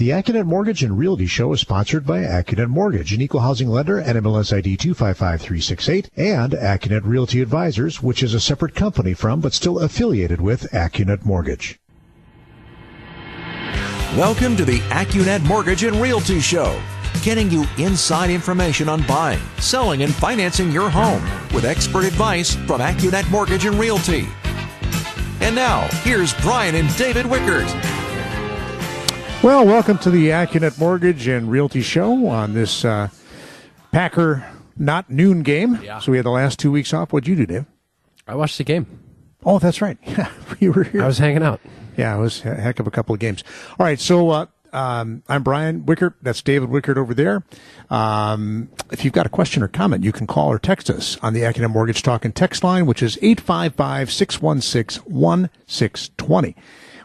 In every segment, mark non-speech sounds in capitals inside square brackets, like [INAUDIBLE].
The AccuNet Mortgage and Realty Show is sponsored by AccuNet Mortgage, an equal housing lender, NMLS ID 255368, and AccuNet Realty Advisors, which is a separate company from but still affiliated with AccuNet Mortgage. Welcome to the AccuNet Mortgage and Realty Show, getting you inside information on buying, selling, and financing your home with expert advice from AccuNet Mortgage and Realty. And now, here's Brian and David Wickert. Well, welcome to the AccuNet Mortgage and Realty Show on this uh, Packer not noon game. Yeah. So we had the last two weeks off. What'd you do, Dave? I watched the game. Oh, that's right. [LAUGHS] Yeah, you were here. I was hanging out. Yeah, it was a heck of a couple of games. All right, so uh, um, I'm Brian Wickert. That's David Wickert over there. Um, if you've got a question or comment, you can call or text us on the AccuNet Mortgage Talk and Text line, which is 855 616 1620.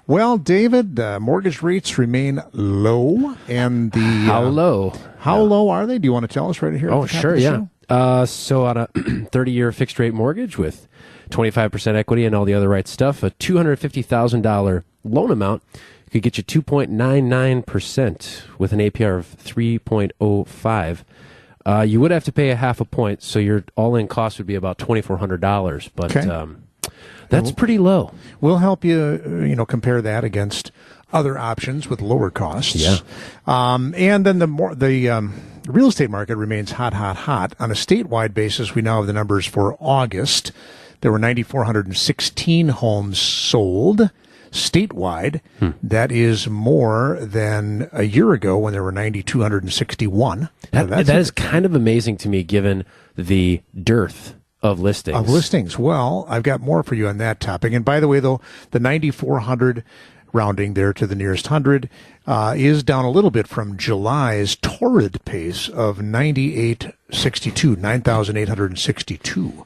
Well, David, uh, mortgage rates remain low, and the how uh, low? How yeah. low are they? Do you want to tell us right here? Oh, sure, yeah. Uh, so on a [CLEARS THROAT] 30-year fixed-rate mortgage with 25% equity and all the other right stuff, a $250,000 loan amount could get you 2.99% with an APR of 3.05. Uh, you would have to pay a half a point, so your all-in cost would be about $2,400. But okay. um, that's pretty low. We'll help you, uh, you know, compare that against other options with lower costs. Yeah. Um, and then the more the um, real estate market remains hot, hot, hot. On a statewide basis, we now have the numbers for August. There were 9,416 homes sold statewide. Hmm. That is more than a year ago when there were 9,261. That, that is kind of amazing to me given the dearth of listings. Of listings. Well, I've got more for you on that topic. And by the way, though, the 9,400 rounding there to the nearest hundred uh, is down a little bit from July's torrid pace of 9862, 9,862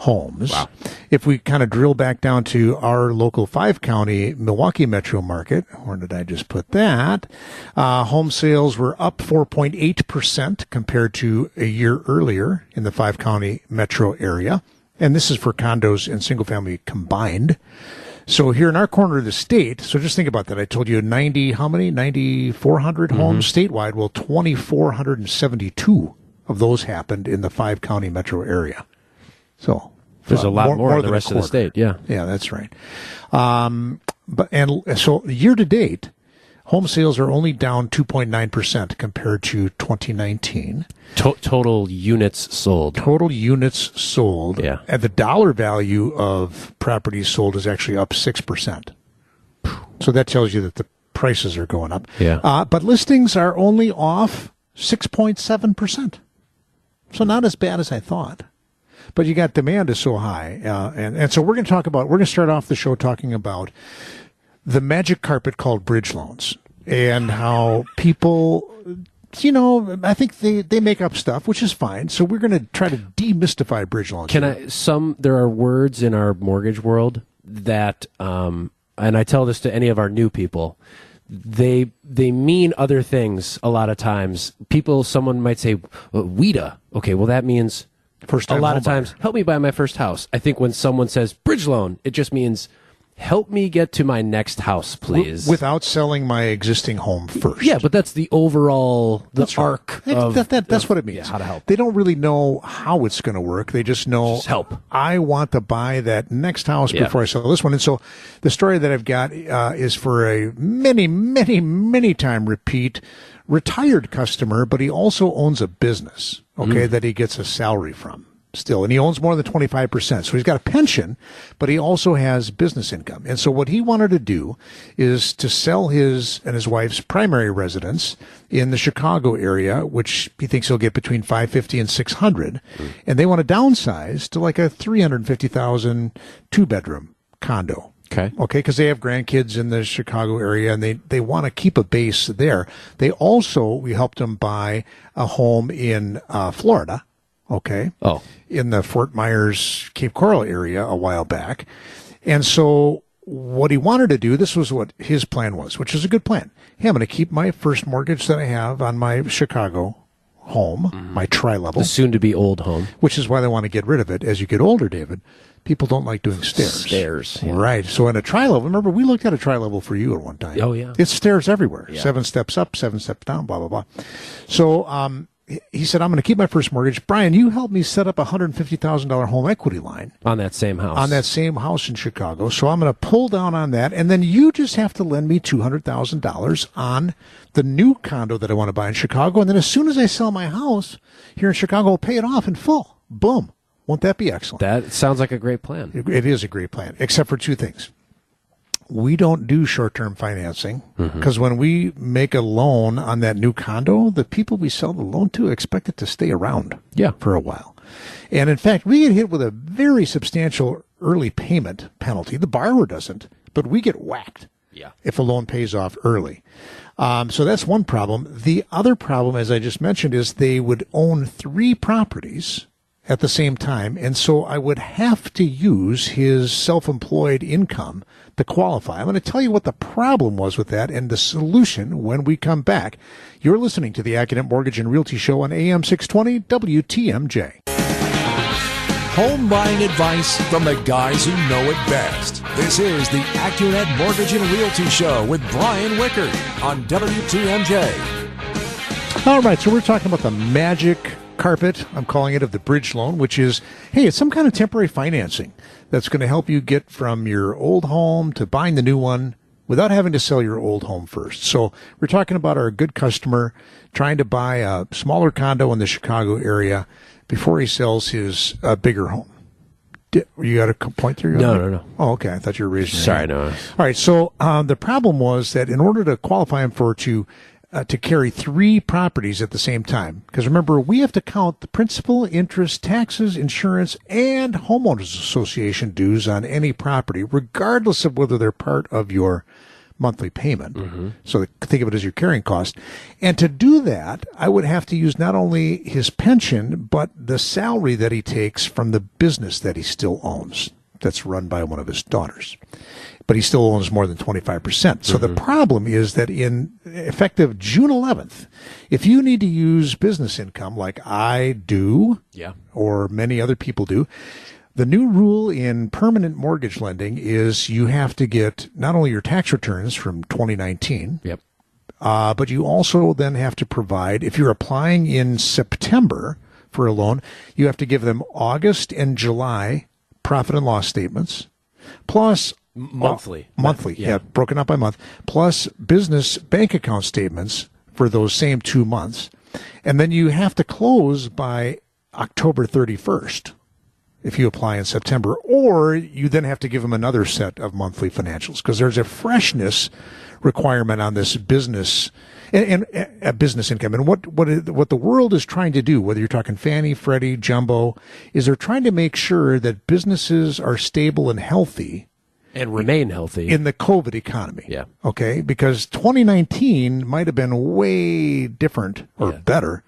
homes. Wow. If we kind of drill back down to our local five county Milwaukee metro market, where did I just put that? Uh, home sales were up 4.8% compared to a year earlier in the five county metro area. And this is for condos and single family combined. So here in our corner of the state, so just think about that. I told you 90, how many? 9,400 mm-hmm. homes statewide. Well, 2,472 of those happened in the five county metro area. So there's uh, a lot more, more, more the rest of the state. Yeah, yeah, that's right. Um, but and so year to date, home sales are only down 2.9 percent compared to 2019. To- total units sold. Total units sold. Yeah, and the dollar value of properties sold is actually up six percent. So that tells you that the prices are going up. Yeah. Uh, but listings are only off 6.7 percent. So not as bad as I thought but you got demand is so high, uh, and and so we're going to talk about we're going to start off the show talking about the magic carpet called bridge loans and how people you know, I think they, they make up stuff, which is fine. So we're going to try to demystify bridge loans. Can I? Some there are words in our mortgage world that, um, and I tell this to any of our new people. They they mean other things a lot of times. People, someone might say, "WHEDA." Okay, well that means First a lot of times, help me buy my first house. I think when someone says bridge loan, it just means help me get to my next house, please. without selling my existing home first. Yeah, but that's the overall the that's arc. Right. Of, that, that, that's of, what it means. Yeah, how to help. They don't really know how it's going to work. They just know just help. I want to buy that next house yeah. before I sell this one. And so the story that I've got uh, is for a many, many, many time repeat retired customer, but he also owns a business. Okay, mm. that he gets a salary from still, and he owns more than 25%. So he's got a pension, but he also has business income. And so what he wanted to do is to sell his and his wife's primary residence in the Chicago area, which he thinks he'll get between 550 and 600. Mm. And they want to downsize to like a 350,000 two bedroom condo. Okay. Okay. Because they have grandkids in the Chicago area and they, they want to keep a base there. They also, we helped them buy a home in uh, Florida okay? Oh. In the Fort Myers, Cape Coral area a while back. And so what he wanted to do, this was what his plan was, which is a good plan. Hey, I'm going to keep my first mortgage that I have on my Chicago home, mm-hmm. my tri level. The soon to be old home. Which is why they want to get rid of it as you get older, David. People don't like doing stairs. Stairs. Yeah. Right. So in a tri level, remember we looked at a tri level for you at one time. Oh, yeah. It's stairs everywhere. Yeah. Seven steps up, seven steps down, blah, blah, blah. So, um, he said, I'm going to keep my first mortgage. Brian, you helped me set up a $150,000 home equity line. On that same house. On that same house in Chicago. So I'm going to pull down on that. And then you just have to lend me $200,000 on the new condo that I want to buy in Chicago. And then as soon as I sell my house here in Chicago, I'll pay it off in full. Boom. Won't that be excellent? That sounds like a great plan. It is a great plan, except for two things we don't do short term financing because mm-hmm. when we make a loan on that new condo, the people we sell the loan to expect it to stay around yeah. for a while. And in fact, we get hit with a very substantial early payment penalty. The borrower doesn't, but we get whacked yeah. if a loan pays off early. Um, so that's one problem. The other problem, as I just mentioned, is they would own three properties at the same time. And so I would have to use his self employed income to qualify. I'm going to tell you what the problem was with that and the solution when we come back. You're listening to the AccuNet Mortgage and Realty Show on AM 620 WTMJ. Home buying advice from the guys who know it best. This is the AccuNet Mortgage and Realty Show with Brian Wickert on WTMJ. All right, so we're talking about the magic carpet, I'm calling it, of the bridge loan, which is, hey, it's some kind of temporary financing that's going to help you get from your old home to buying the new one without having to sell your old home first. So we're talking about our good customer trying to buy a smaller condo in the Chicago area before he sells his uh, bigger home. you got a point there? No, no, no. Oh, okay. I thought you were raising. Sorry, no. All right. So um, the problem was that in order to qualify him for to uh, to carry three properties at the same time. Because remember, we have to count the principal, interest, taxes, insurance, and homeowners association dues on any property, regardless of whether they're part of your monthly payment. Mm-hmm. So think of it as your carrying cost. And to do that, I would have to use not only his pension, but the salary that he takes from the business that he still owns that's run by one of his daughters but he still owns more than 25%. So mm-hmm. the problem is that in effective June 11th, if you need to use business income like I do, yeah. or many other people do, the new rule in permanent mortgage lending is you have to get not only your tax returns from 2019, yep. Uh, but you also then have to provide, if you're applying in September for a loan, you have to give them August and July profit and loss statements, plus monthly. Uh, monthly, yeah. yeah, broken up by month, plus business bank account statements for those same two months. And then you have to close by October 31st if you apply in September, or you then have to give them another set of monthly financials because there's a freshness requirement on this business and, and uh, business income. And what what what the world is trying to do, whether you're talking Fannie, Freddie, Jumbo, is they're trying to make sure that businesses are stable and healthy and remain healthy in the COVID economy. Yeah. Okay. Because 2019 might have been way different or yeah. better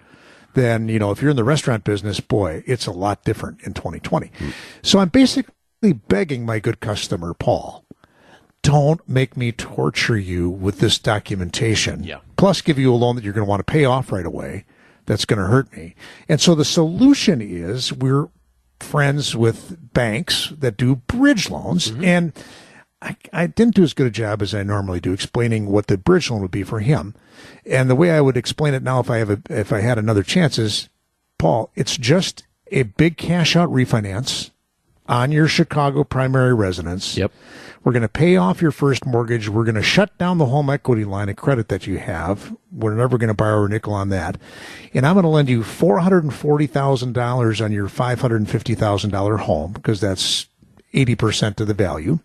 than, you know, if you're in the restaurant business, boy, it's a lot different in 2020. Mm. So I'm basically begging my good customer, Paul, don't make me torture you with this documentation. Yeah. Plus give you a loan that you're going to want to pay off right away. That's going to hurt me. And so the solution is we're friends with banks that do bridge loans, mm-hmm. and I, I, didn't do as good a job as I normally do explaining what the bridge loan would be for him. And the way I would explain it now, if I have a, if I had another chance, is Paul. It's just a big cash out refinance on your Chicago primary residence. Yep. We're going to pay off your first mortgage. We're going to shut down the home equity line of credit that you have. We're never going to borrow a nickel on that. And I'm going to lend you $440,000 on your $550,000 home because that's 80% of the value.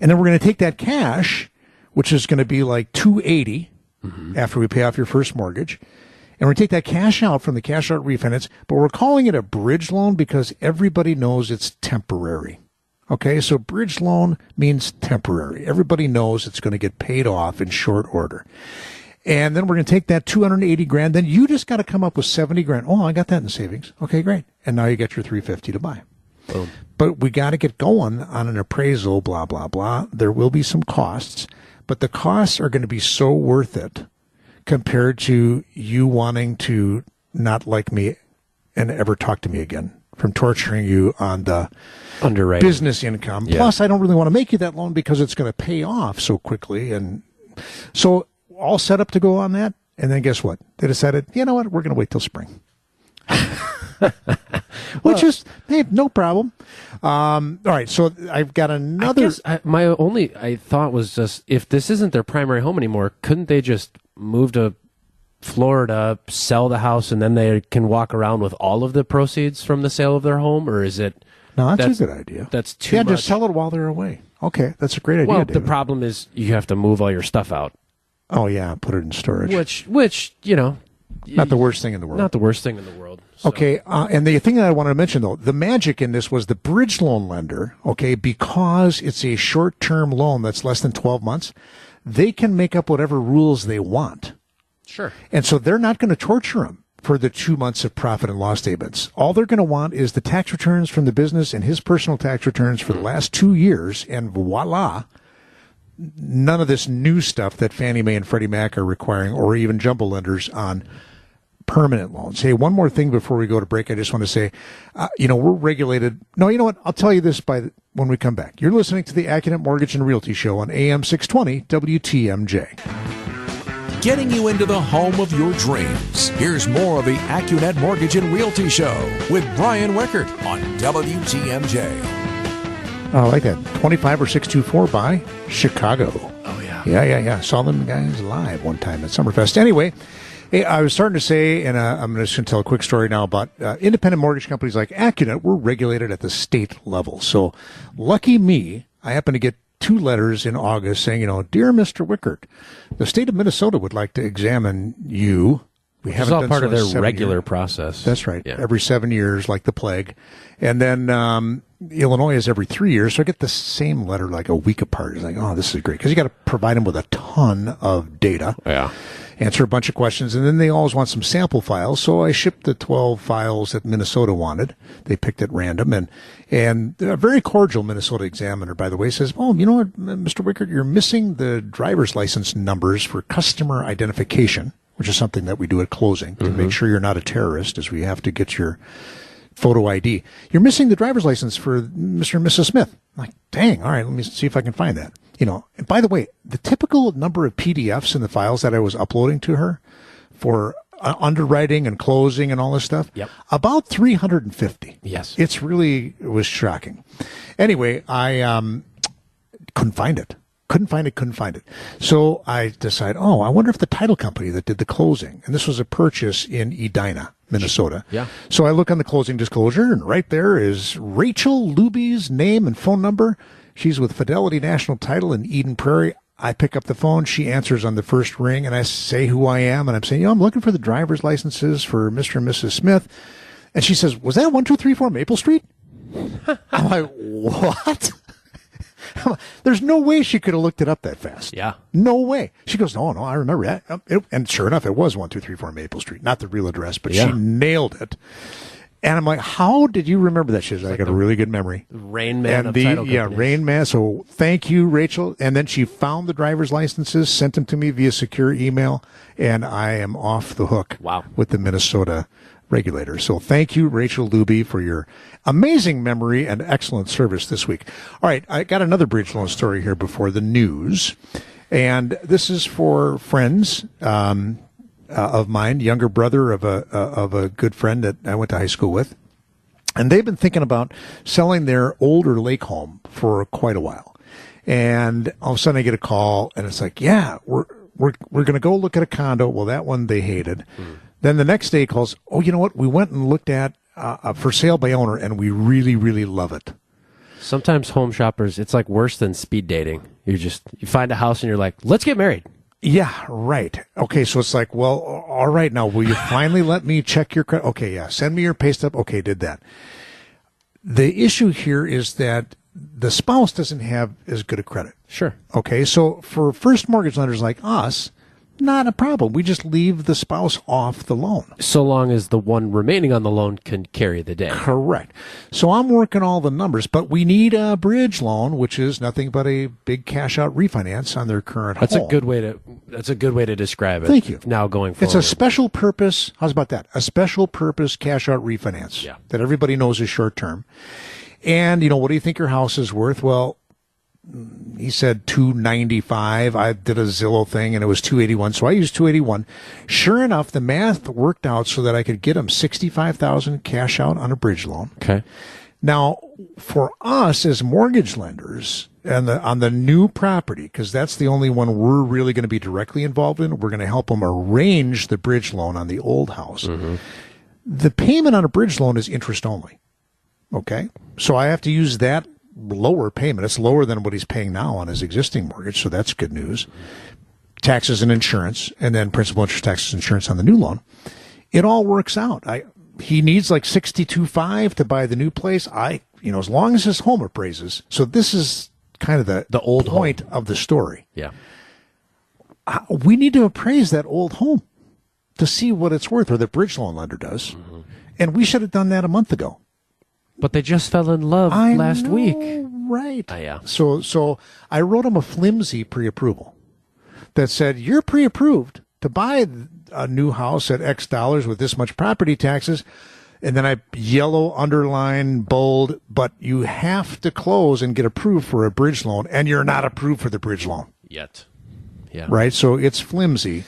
And then we're going to take that cash, which is going to be like 280 mm-hmm. after we pay off your first mortgage. And we're going to take that cash out from the cash out refinance, but we're calling it a bridge loan because everybody knows it's temporary. Okay, so bridge loan means temporary. Everybody knows it's going to get paid off in short order. And then we're going to take that 280 grand. Then you just got to come up with 70 grand. Oh, I got that in savings. Okay, great. And now you get your 350 to buy. Boom. But we got to get going on an appraisal, blah, blah, blah. There will be some costs, but the costs are going to be so worth it compared to you wanting to not like me and ever talk to me again from torturing you on the Underwriting. business income. Yeah. Plus, I don't really want to make you that loan because it's going to pay off so quickly. And so, all set up to go on that. And then guess what? They decided, you know what? We're going to wait till spring. [LAUGHS] [LAUGHS] Which is, hey, no problem. Um, all right. So I've got I another. guess I, my only I thought was just if this isn't their primary home anymore, couldn't they just move to Florida, sell the house, and then they can walk around with all of the proceeds from the sale of their home, or is it? no, that's, that's- a good idea. That's too yeah, much. just sell it while they're away. Okay. That's a great idea. well, the problem is you have to move all your stuff out, oh, yeah. Put it in storage. which which you know, Not the worst thing in the world. not the worst thing in the world. So- Okay, uh, and the thing that I wanted to mention though, the magic in this was the bridge loan lender, okay, because it's a short term loan that's less than 12 months, they can make up whatever rules they want. sure. And so they're not going to torture them for the two months of profit and loss statements. All they're going to want is the tax returns from the business and his personal tax returns for the last two years, and voila. None of this new stuff that Fannie Mae and Freddie Mac are requiring, or even jumbo lenders on permanent loans. Hey, one more thing before we go to break. I just want to say, uh, you know, we're regulated. No, you know what? I'll tell you this by the, when we come back. You're listening to the AccuNet Mortgage and Realty Show on AM 620 WTMJ. Getting you into the home of your dreams. Here's more of the AccuNet Mortgage and Realty Show with Brian Wickert on WTMJ. Oh, I like that. 25 or 624 by Chicago. Oh yeah. Yeah, yeah, yeah. Saw them guys live one time at Summerfest. Anyway, hey, I was starting to say, and uh, I'm just going to tell a quick story now about uh, independent mortgage companies like AccuNet. We're regulated at the state level. So, lucky me, I happen to get two letters in August saying, you know, dear Mr. Wickert, the state of Minnesota would like to examine you. We It's haven't all part so of their regular years. process. That's right. Yeah. Every seven years, like the plague. And then um, Illinois is every three years. So I get the same letter like a week apart. It's like, oh, this is great. Because you got to provide them with a ton of data, yeah. Answer a bunch of questions. And then they always want some sample files. So I shipped the 12 files that Minnesota wanted. They picked at random. And, and a very cordial Minnesota examiner, by the way, says, oh, you know what, Mr. Wickert, you're missing the driver's license numbers for customer identification which is something that we do at closing to make mm-hmm. sure you're not a terrorist, as we have to get your photo ID. You're missing the driver's license for Mr. and Mrs. Smith. I'm like, dang, all right, let me see if I can find that. You know, and by the way, the typical number of PDFs in the files that I was uploading to her for uh, underwriting and closing and all this stuff, Yep. about 350. Yes. It's really, it was shocking. Anyway, I, um, couldn't find it. Couldn't find it, couldn't find it. So I decide, oh, I wonder if the title company that did the closing, and this was a purchase in Edina, Minnesota. Yeah. So I look on the closing disclosure, and right there is Rachel Luby's name and phone number. She's with Fidelity National Title in Eden Prairie. I pick up the phone. She answers on the first ring, and I say who I am. And I'm saying, you know, I'm looking for the driver's licenses for Mr. and Mrs. Smith. And she says, was that 1234 Maple Street? [LAUGHS] I'm like, what? [LAUGHS] There's no way she could have looked it up that fast. Yeah. No way. She goes, no, no, I remember that. It- and sure enough, it was 1234 Maple Street, not the real address, but Yeah. she nailed it. And I'm like, how did you remember that? She's like, I got a really good memory. Rain Man and of the title yeah, companies. Rain Man. So thank you, Rachel. And then she found the driver's licenses, sent them to me via secure email, and I am off the hook. Wow. With the Minnesota regulator. So thank you, Rachel Luby, for your amazing memory and excellent service this week. All right, I got another bridge loan story here before the news, and this is for friends. Um, uh, of mine, younger brother of a uh, of a good friend that I went to high school with, and they've been thinking about selling their older lake home for quite a while. And all of a sudden, I get a call, and it's like, "Yeah, we're we're we're going to go look at a condo." Well, that one they hated. Then the next day, calls, "Oh, you know what? We went and looked at uh, a for sale by owner, and we really really love it." Sometimes home shoppers, it's like worse than speed dating. You just you find a house and you're like, let's get married. Yeah, right. Okay, so it's like, well, all right, now will you [LAUGHS] finally let me check your credit? Okay, yeah, send me your pay stub. Okay, did that. The issue here is that the spouse doesn't have as good a credit. Sure. Okay, so for first mortgage lenders like us, not a problem. We just leave the spouse off the loan. So long as the one remaining on the loan can carry the day. Correct. So I'm working all the numbers, but we need a bridge loan, which is nothing but a big cash out refinance on their current That's home. a good way to that's a good way to describe it. Thank you. Now going forward. It's a special purpose. How's about that? A special purpose cash out refinance Yeah. that everybody knows is short term. And you know, what do you think your house is worth? Well, he said 295. I did a Zillow thing and it was 281. So I used 281. Sure enough, the math worked out so that I could get him 65,000 cash out on a bridge loan. okay. Now, for us as mortgage lenders and the, on the new property, because that's the only one we're really going to be directly involved in, we're going to help them arrange the bridge loan on the old house. Mm-hmm. The payment on a bridge loan is interest only. Okay. So I have to use that lower payment. It's lower than what he's paying now on his existing mortgage. So that's good news. Taxes and insurance, and then principal interest taxes and insurance on the new loan. It all works out. I, he needs like sixty-two five to buy the new place. I, you know, as long as his home appraises. So this is kind of the, The old point of the story. Yeah. Uh, We need to appraise that old home to see what it's worth, or the bridge loan lender does. Mm-hmm. And we should have done that a month ago. But they just fell in love I last know, week. Right. Ah, yeah. So so I wrote him a flimsy pre-approval that said you're pre-approved to buy a new house at X dollars with this much property taxes. And then I yellow underline bold, but you have to close and get approved for a bridge loan, and you're not approved for the bridge loan, Yet. Yeah. right? So it's flimsy,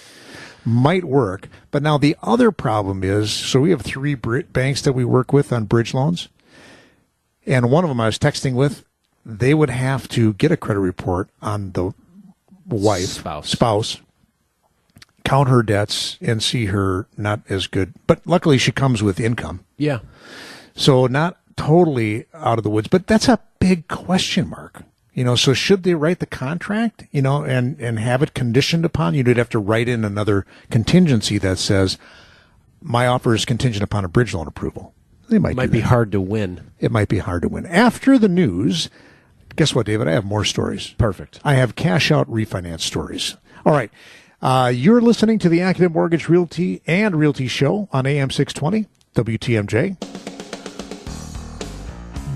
might work. But now the other problem is, so we have three banks that we work with on bridge loans, and one of them I was texting with, they would have to get a credit report on the wife, Spouse. spouse, count her debts, and see her not as good. But luckily, she comes with income, Yeah. so not totally out of the woods. But that's a big question mark. You know, so should they write the contract, you know, and, and have it conditioned upon? You'd have to write in another contingency that says, my offer is contingent upon a bridge loan approval. They might, Might do be that hard to win. it might be hard to win. After the news, guess what, David? I have more stories. Perfect. I have cash out refinance stories. All right. Uh, you're listening to the AccuNet Mortgage Realty and Realty Show on AM 620 WTMJ.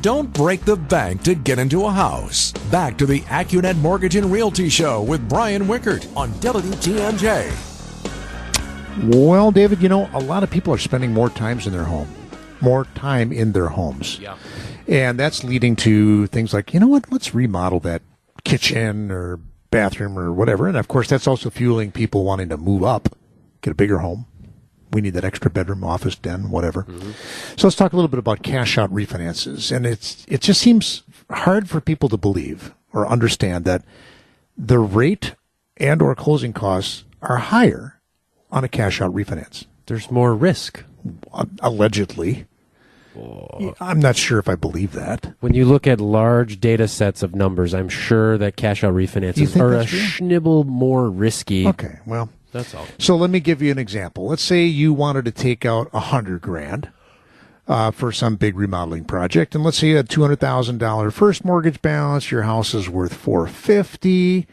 Don't break the bank to get into a house. Back to the AccuNet Mortgage and Realty Show with Brian Wickert on WTMJ. Well, David, you know, a lot of people are spending more times in their home, more time in their homes. Yeah. And that's leading to things like, you know what, let's remodel that kitchen or bathroom or whatever. And of course, that's also fueling people wanting to move up, get a bigger home. We need that extra bedroom, office, den, whatever. Mm-hmm. So let's talk a little bit about cash out refinances. And it's, it just seems hard for people to believe or understand that the rate and or closing costs are higher on a cash out refinance There's more risk. Allegedly. I'm not sure if I believe that. When you look at large data sets of numbers, I'm sure that cash out refinances are a real? schnibble more risky. Okay, well, That's all. so let me give you an example. Let's say you wanted to take out a hundred grand uh, for some big remodeling project, and let's say you had two hundred thousand dollar first mortgage balance. Your house is worth four fifty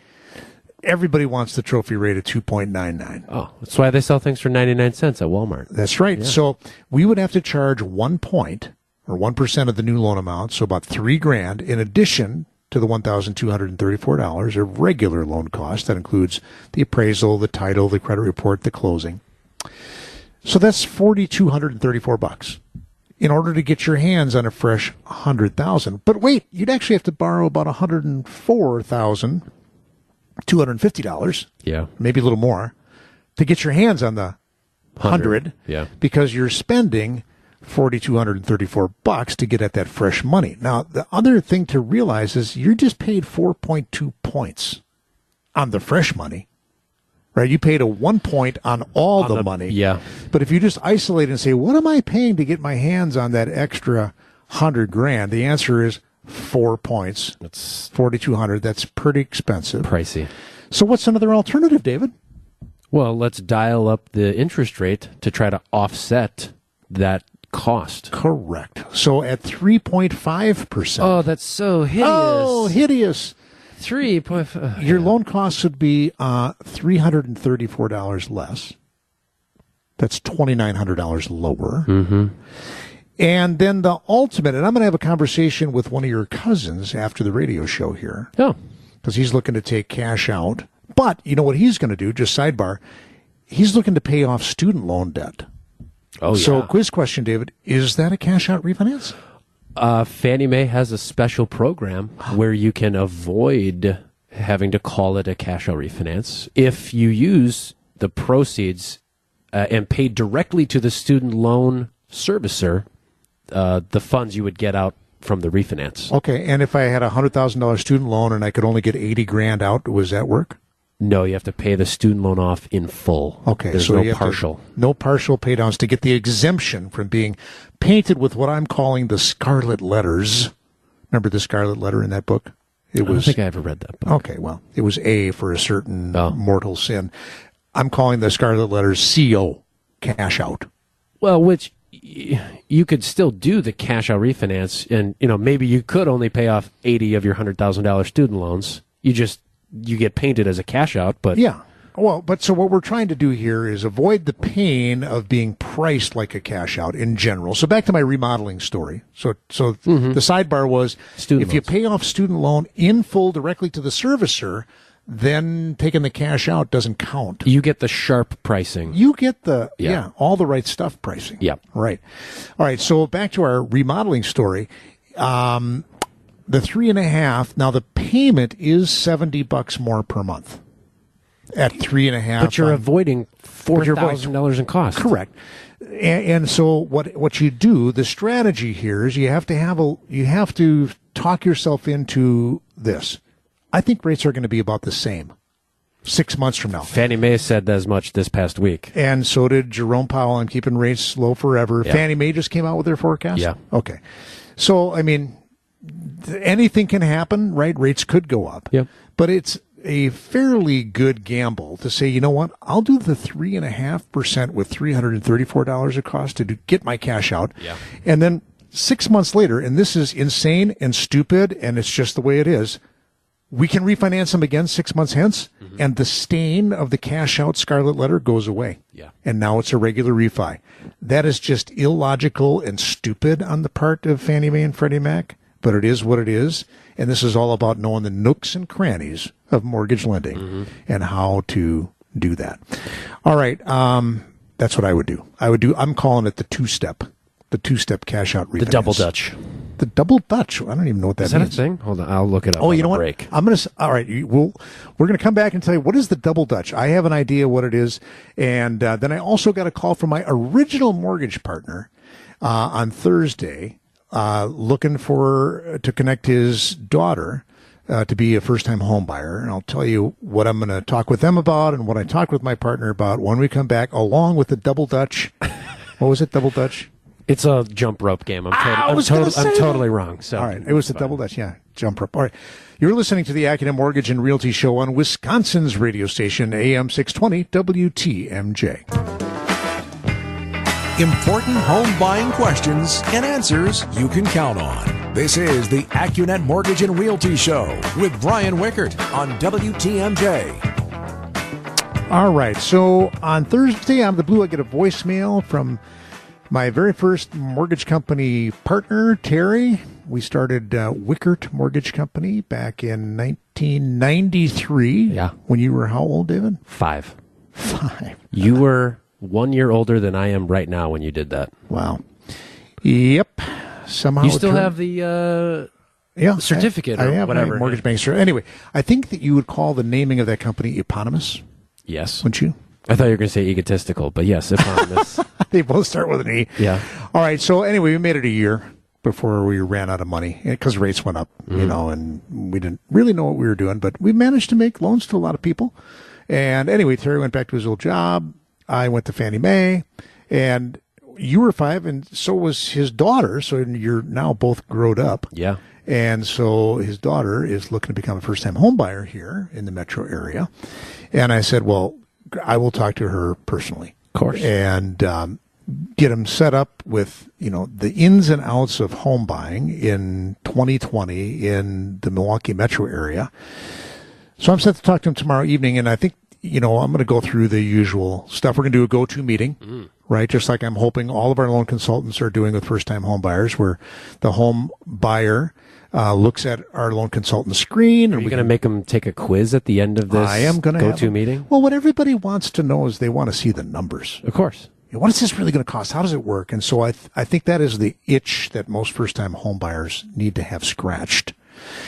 everybody wants the trophy rate of 2.99. Oh, that's why they sell things for 99 cents at Walmart. That's right. Yeah. So we would have to charge one point or 1% of the new loan amount, so about three grand in addition to the $1,234 of regular loan cost. That includes the appraisal, the title, the credit report, the closing. So that's 4,234 bucks in order to get your hands on a fresh 100,000. But wait, you'd actually have to borrow about 104,000 two hundred and fifty dollars Yeah. maybe a little more, to get your hands on the hundred. Yeah. Because you're spending forty two hundred and thirty four bucks to get at that fresh money. Now the other thing to realize is you're just paid four point two points on the fresh money. Right? You paid a one point on all the, the- money. yeah. But if you just isolate and say, what am I paying to get my hands on that extra hundred grand? The answer is four points. That's Forty two hundred. That's pretty expensive. pricey. So what's another alternative, David? Well, let's dial up the interest rate to try to offset that cost. Correct. So at 3.5%. Oh, that's so hideous. Oh, hideous. three point. Uh, Your loan costs would be uh, three hundred and thirty-four dollars less. That's twenty-nine hundred dollars lower. Mm-hmm. And then the ultimate, and I'm going to have a conversation with one of your cousins after the radio show here Oh, because he's looking to take cash out. But you know what he's going to do? Just sidebar, he's looking to pay off student loan debt. oh so, yeah. quiz question, David: Is that a cash out refinance? Uh, Fannie Mae has a special program [GASPS] where you can avoid having to call it a cash out refinance if you use the proceeds uh, and pay directly to the student loan servicer uh, the funds you would get out from the refinance. Okay, and if I had a hundred thousand dollars student loan and I could only get eighty grand out, was that work? No, you have to pay the student loan off in full. Okay, there's so no have to- partial. no partial paydowns to get the exemption from being painted with what I'm calling the scarlet letters. Remember the scarlet letter in that book? It was. I think I ever read that book. okay. Well, it was A for a certain Oh. mortal sin. I'm calling the scarlet letters CO, cash out. Well, which you could still do the cash out refinance, and you know maybe you could only pay off eighty of your hundred thousand dollars student loans. You just you get painted as a cash out, but Yeah. Well, but so what we're trying to do here is avoid the pain of being priced like a cash out in general. So back to my remodeling story. So, so the sidebar was Mm-hmm. Student if you pay off student loan in full directly to the servicer, then taking the cash out doesn't count. you get the sharp pricing. You get the yeah. Yeah. all the right stuff pricing. Yep. Right. All right. So back to our remodeling story. Um, the three and a half. Now the payment is seventy bucks more per month. At three and a half. but you're on- avoiding four thousand dollars in cost. correct. And, and so what what you do, the strategy here is you have to have a you have to talk yourself into this. I think rates are going to be about the same six months from now. Fannie Mae said as much this past week. And so did Jerome Powell I'm keeping rates low forever. Yeah. Fannie Mae just came out with their forecast. Yeah. Okay. So I mean, anything can happen, right? Rates could go up. Yep. But it's a fairly good gamble to say, you know what? I'll do the three and a half percent with three hundred and thirty-four dollars a cost to do, get my cash out. Yeah. And then six months later, and this is insane and stupid, and it's just the way it is. We can refinance them again six months hence, and the stain of the cash out scarlet letter goes away. Yeah. And now it's a regular refi. That is just illogical and stupid on the part of Fannie Mae and Freddie Mac, but it is what it is. And this is all about knowing the nooks and crannies of mortgage lending and how to do that. All right. Um, that's what I would do. I would do, I'm calling it the two step, the two step cash out refinance. The double Dutch. The double Dutch. I don't even know what that Is that a means. thing? Hold on, I'll look it up. Oh, you know what? break. I'm gonna. All right, you- we'll we're gonna come back and tell you what is the double Dutch. I have an idea what it is, and uh, then I also got a call from my original mortgage partner uh, on Thursday, uh, looking for to connect his daughter. Uh, to be a first-time home buyer, and I'll tell you what I'm going to talk with them about, and what I talked with my partner about when we come back, along with the double Dutch. [LAUGHS] what was it? Double Dutch. It's a jump rope game. I'm, ah, tot- I I'm, was gonna tot- I'm say totally wrong. So All right. It was the double dutch. Yeah. Jump rope. All right. You're listening to the AccuNet Mortgage and Realty Show on Wisconsin's radio station, AM 620 WTMJ. Important home buying questions and answers you can count on. This is the AccuNet Mortgage and Realty Show with Brian Wickert on WTMJ. All right. So on Thursday, out of the blue, I get a voicemail from my very first mortgage company partner, Terry. We started uh, Wickert Mortgage Company back in 1993. Yeah. When you were how old, David? five. Five. You were one year older than I am right now when you did that. Wow. Yep. Somehow You still turned- have the uh, yeah, certificate I, or I have whatever. mortgage bank. Anyway, I think that you would call the naming of that company eponymous, yes. wouldn't you? I thought you were going to say egotistical, but yes, eponymous. they both start with an E. yeah. All right. So anyway, we made it a year before we ran out of money eh, because rates went up, you mm-hmm. know, and we didn't really know what we were doing, but we managed to make loans to a lot of people. And anyway, Terry went back to his old job. I went to Fannie Mae, and you were five, and so was his daughter. So you're now both grown up. Yeah. And so his daughter is looking to become a first time home buyer here in the metro area. And I said, well, I will talk to her personally. Of course. And um, get them set up with you know the ins and outs of home buying in 2020 in the Milwaukee metro area. So I'm set to talk to him tomorrow evening, and I think you know I'm going to go through the usual stuff. We're going to do a go-to meeting, mm. right? Just like I'm hoping all of our loan consultants are doing with first-time home buyers, where the home buyer. Uh, looks at our loan consultant screen. Are you going to make them take a quiz at the end of this I am going to go-to meeting? Well, what everybody wants to know is they want to see the numbers. Of course know, what is this really going to cost? How does it work? And so I, th- I think that is the itch that most first time home buyers need to have scratched.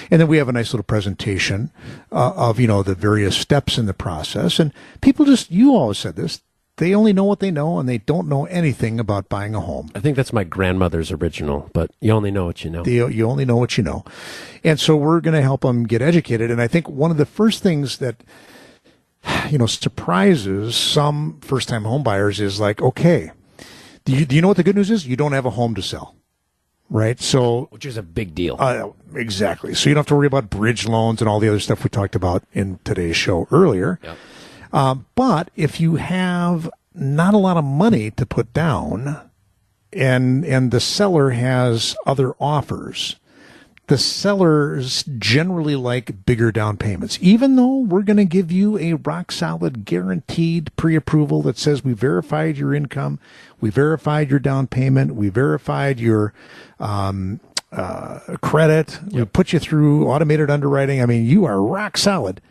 And then we have a nice little presentation uh, of, you know, the various steps in the process. And people just, you always said this, they only know what they know and they don't know anything about buying a home. I think that's my grandmother's original, but you only know what you know. The, you only know what you know. And so we're going to help them get educated. And I think one of the first things that, you know, surprises some first time home buyers is like, okay, do you, do you know what the good news is? You don't have a home to sell. Right. So, which is a big deal. Uh, exactly. So you don't have to worry about bridge loans and all the other stuff we talked about in today's show earlier. Yep. Um, but if you have not a lot of money to put down and, and the seller has other offers, the sellers generally like bigger down payments. Even though we're going to give you a rock solid guaranteed pre approval that says we verified your income, we verified your down payment, we verified your um, uh, credit, yep. we put you through automated underwriting. I mean, you are rock solid.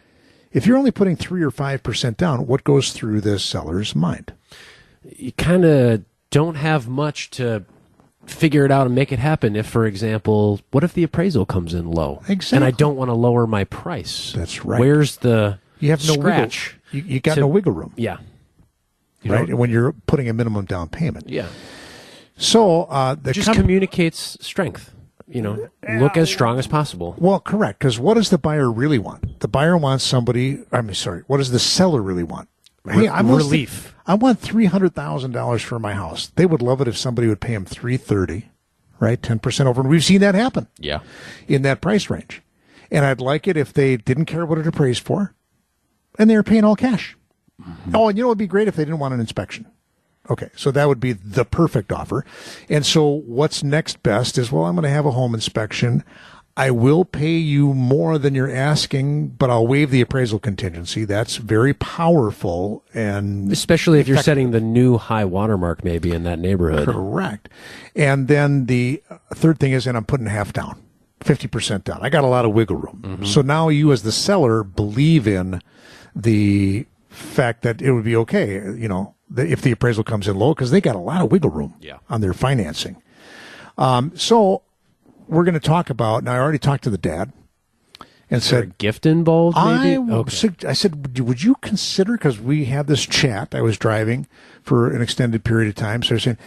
If you're only putting three or five percent down, what goes through the seller's mind? You kind of don't have much to figure it out and make it happen. If for example what if the appraisal comes in low? Exactly. and i don't want to lower my price. That's right. Where's the you have no scratch wiggle, you, you got to, no wiggle room. Yeah. You right? when you're putting a minimum down payment. Yeah. So uh the just com- communicates strength you know look as strong as possible well correct because what does the buyer really want the buyer wants somebody i'm sorry what does the seller really want hey, I'm relief I want three hundred thousand dollars for my house. They would love it if somebody would pay them three thirty, right? Ten percent over, and we've seen that happen. Yeah, in that price range. And I'd like it if they didn't care what it appraised for, and they were paying all cash. Mm-hmm. Oh, and you know it'd be great if they didn't want an inspection. Okay, so that would be the perfect offer. And so what's next best is well, I'm going to have a home inspection. I will pay you more than you're asking, but I'll waive the appraisal contingency. That's very powerful and especially if effective. you're setting the new high watermark maybe in that neighborhood. Correct. And then the third thing is, and I'm putting half down, 50% down. I got a lot of wiggle room. Mm-hmm. So now you as the seller believe in the fact that it would be okay, you know, if the appraisal comes in low because they got a lot of wiggle room yeah. on their financing. Um, so we're going to talk about. and I already talked to the dad and Is said, gift involved? Maybe? I, okay. I said, would you consider, because we had this chat, I was driving for an extended period of time. So I said,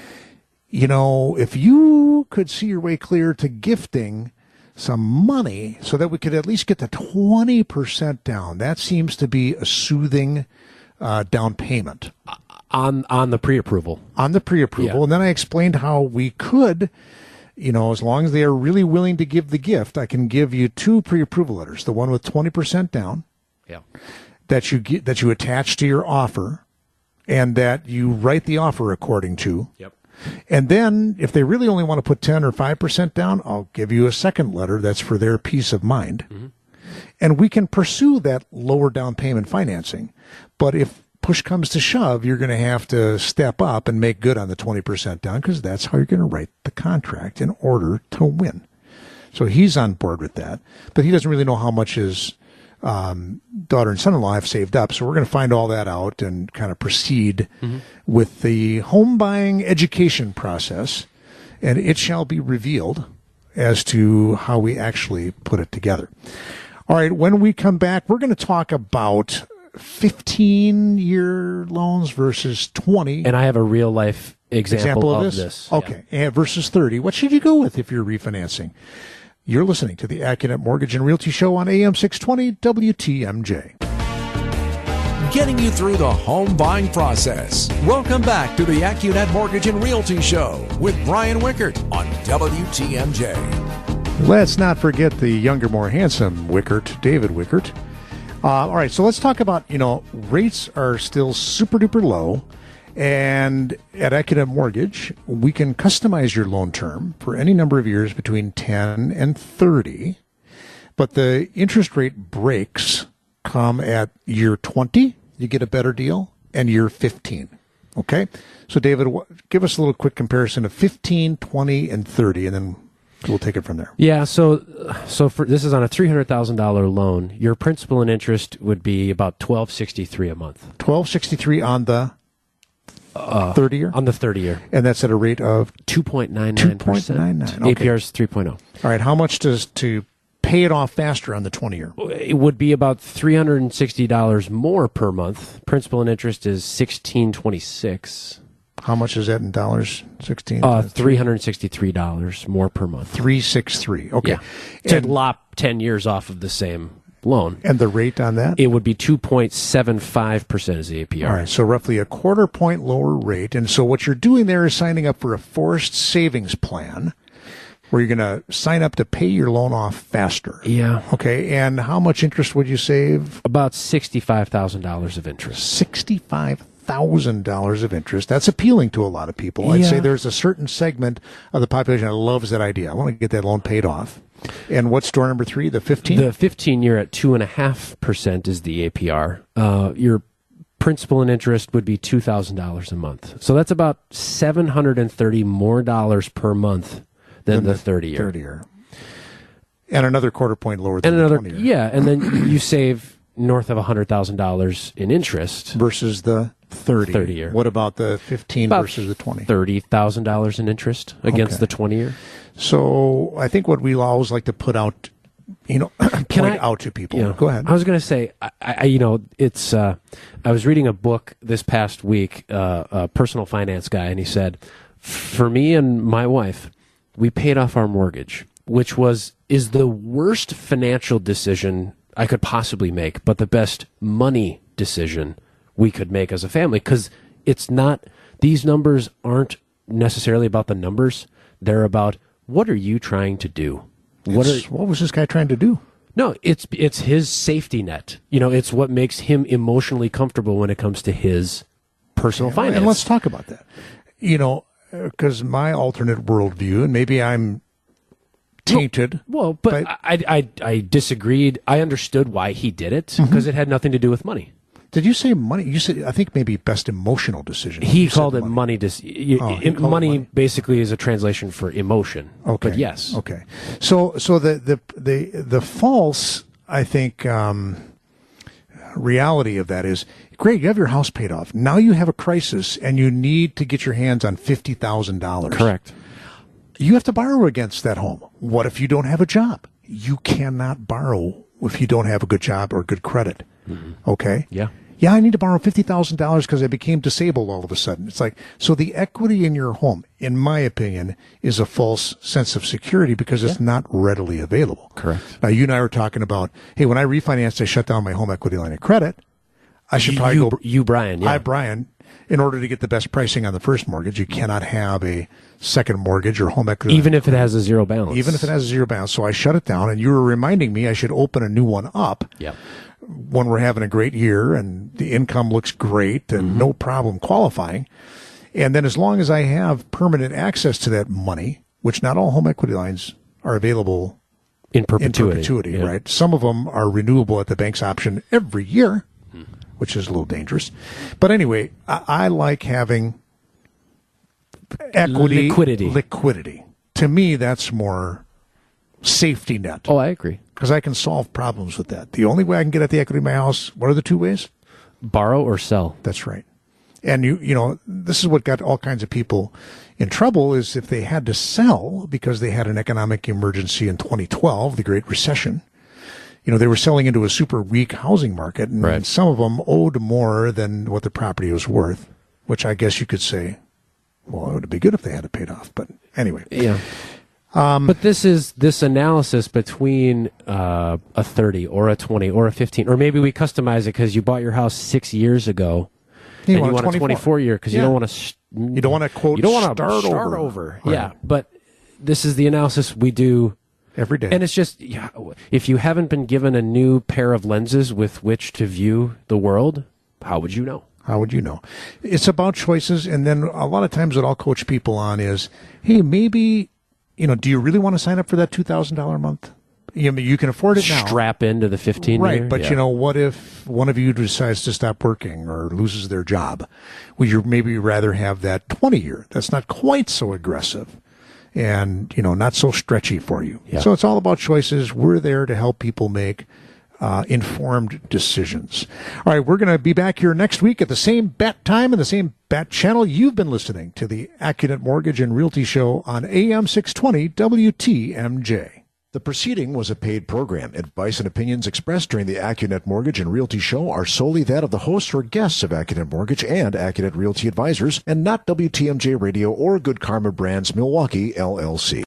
you know, if you could see your way clear to gifting some money so that we could at least get the 20% down, that seems to be a soothing uh, down payment. On, on the pre approval. On the pre approval. Yeah. And then I explained how we could you know, as long as they are really willing to give the gift, I can give you two pre-approval letters. The one with 20% down. Yeah. That you get, that you attach to your offer and that you write the offer according to. Yep. And then if they really only want to put 10 or 5% down, I'll give you a second letter that's for their peace of mind. Mm-hmm. And we can pursue that lower down payment financing. But if push comes to shove, you're going to have to step up and make good on the 20% down because that's how you're going to write the contract in order to win. So he's on board with that, but he doesn't really know how much his um, daughter and son-in-law have saved up. So we're going to find all that out and kind of proceed mm-hmm. with the home buying education process, and it shall be revealed as to how we actually put it together. All right, when we come back, we're going to talk about 15 year loans versus 20. And I have a real life example, example of, of, this. this. Okay. Yeah. And versus 30. What should you go with if you're refinancing? You're listening to the AccuNet Mortgage and Realty Show on AM 620 WTMJ. Getting you through the home buying process. Welcome back to the AccuNet Mortgage and Realty Show with Brian Wickert on WTMJ. Let's not forget the younger, more handsome Wickert, David Wickert. Uh, all right, so let's talk about you know rates are still super duper low, And at Accunet Mortgage, we can customize your loan term for any number of years between 10 and 30. But the interest rate breaks come at year 20, you get a better deal, and year 15. Okay? So, David, give us a little quick comparison of 15, 20, and 30, and then we'll take it from there. Yeah, so so for this is on a three hundred thousand dollar loan. Your principal and interest would be about twelve sixty three a month. Twelve sixty three on the uh, thirty year on the thirty year, and that's at a rate of two point nine nine percent. APR is three oh. All right, how much does to pay it off faster on the twenty year? It would be about three hundred and sixty dollars more per month. Principal and interest is sixteen twenty six. How much is that in dollars? Sixteen. Uh, three hundred sixty-three dollars more per month. Three six three. Okay. Yeah. To lop ten years off of the same loan. And the rate on that? It would be two point seven five percent as the APR. All right. So roughly a quarter point lower rate. And so what you're doing there is signing up for a forced savings plan where you're going to sign up to pay your loan off faster. Yeah. Okay. And how much interest would you save? About sixty-five thousand dollars of interest. Sixty-five thousand dollars of interest. That's appealing to a lot of people. I'd say there's a certain segment of the population that loves that idea. I want to get that loan paid off. And what's door number three? The fifteen. The fifteen year at two and a half percent is the APR. Uh, your principal and interest would be two thousand dollars a month. So that's about seven hundred and thirty more dollars per month than, than the, the thirty year. Thirty year. And another quarter point lower. and another, yeah, and then you [CLEARS THROAT] save north of hundred thousand dollars in interest versus the 30. 30 year. What about the 15 about versus the 20? $30,000 in interest against okay. the 20 year. So I think what we always like to put out, you know, [COUGHS] point I, out to people. You know, Go ahead. I was going to say, I, I, you know, it's, uh, I was reading a book this past week, uh, a personal finance guy, and he said, for me and my wife, we paid off our mortgage, which was, is the worst financial decision I could possibly make, but the best money decision we could make as a family because it's not these numbers aren't necessarily about the numbers. They're about what are you trying to do? What are, what was this guy trying to do? No it's it's his safety net. You know it's what makes him emotionally comfortable when it comes to his personal yeah, finance. and let's talk about that. You know because my alternate worldview and maybe i'm tainted. Well, well but I, I, I disagreed. I understood why he did it because mm-hmm. it had nothing to do with money. Did you say money? You said I think maybe best emotional decision. He called it money. money, dis- oh, it, money, money, basically is a translation for emotion. Okay. But yes. Okay. So so the the the the false I think um, reality of that is great. You have your house paid off. Now you have a crisis and you need to get your hands on fifty thousand dollars. Correct. You have to borrow against that home. What if you don't have a job? You cannot borrow if you don't have a good job or good credit. Mm-hmm. Okay. Yeah. Yeah, I need to borrow fifty thousand dollars because I became disabled all of a sudden. It's like so the equity in your home, in my opinion, is a false sense of security because it's not readily available. Correct. Now you and I were talking about, hey, when I refinanced, I shut down my home equity line of credit. I should probably you, go. You, Brian. Yeah. I, Brian. In order to get the best pricing on the first mortgage, you cannot have a second mortgage or home equity. Even if it has a zero balance. Even if it has a zero balance. So I shut it down, and you were reminding me I should open a new one up. Yeah when we're having a great year and the income looks great and mm-hmm. no problem qualifying. And then as long as I have permanent access to that money, which not all home equity lines are available in perpetuity, in perpetuity yeah. right? Some of them are renewable at the bank's option every year. Which is a little dangerous. But anyway, I, I like having equity liquidity. Liquidity. To me, that's more safety net. Oh, I agree. Because I can solve problems with that. The only way I can get at the equity in my house, what are the two ways? Borrow or sell. That's right. And you, you know, this is what got all kinds of people in trouble is if they had to sell because they had an economic emergency in 2012, the Great Recession. You know, they were selling into a super weak housing market, and right. some of them owed more than what the property was worth, which I guess you could say, well, it would be good if they had it paid off. But anyway, yeah. Um, but this is this analysis between uh, a 30 or a 20 or a 15, or maybe we customize it because you bought your house six years ago you and want you want a 24 year because yeah. you don't want to. You don't want to quote. You don't want to start, start over. over. Right. Yeah, but this is the analysis we do every day, and it's just yeah, if you haven't been given a new pair of lenses with which to view the world, how would you know? How would you know? It's about choices. And then a lot of times what I'll coach people on is, hey, maybe, you know, do you really want to sign up for that $2,000 a month? You, you can afford it now. Strap into the 15 Right. year? But Yeah. you know, what if one of you decides to stop working or loses their job? Would you maybe rather have that 20 year? That's not quite so aggressive and, you know, not so stretchy for you. Yeah. So it's all about choices. We're there to help people make uh, informed decisions. All right, we're going to be back here next week at the same bat time and the same bat channel. You've been listening to the AccuNet Mortgage and Realty Show on AM 620 WTMJ. The proceeding was a paid program. Advice and opinions expressed during the AccuNet Mortgage and Realty Show are solely that of the hosts or guests of AccuNet Mortgage and AccuNet Realty Advisors, and not WTMJ Radio or Good Karma Brands Milwaukee, LLC.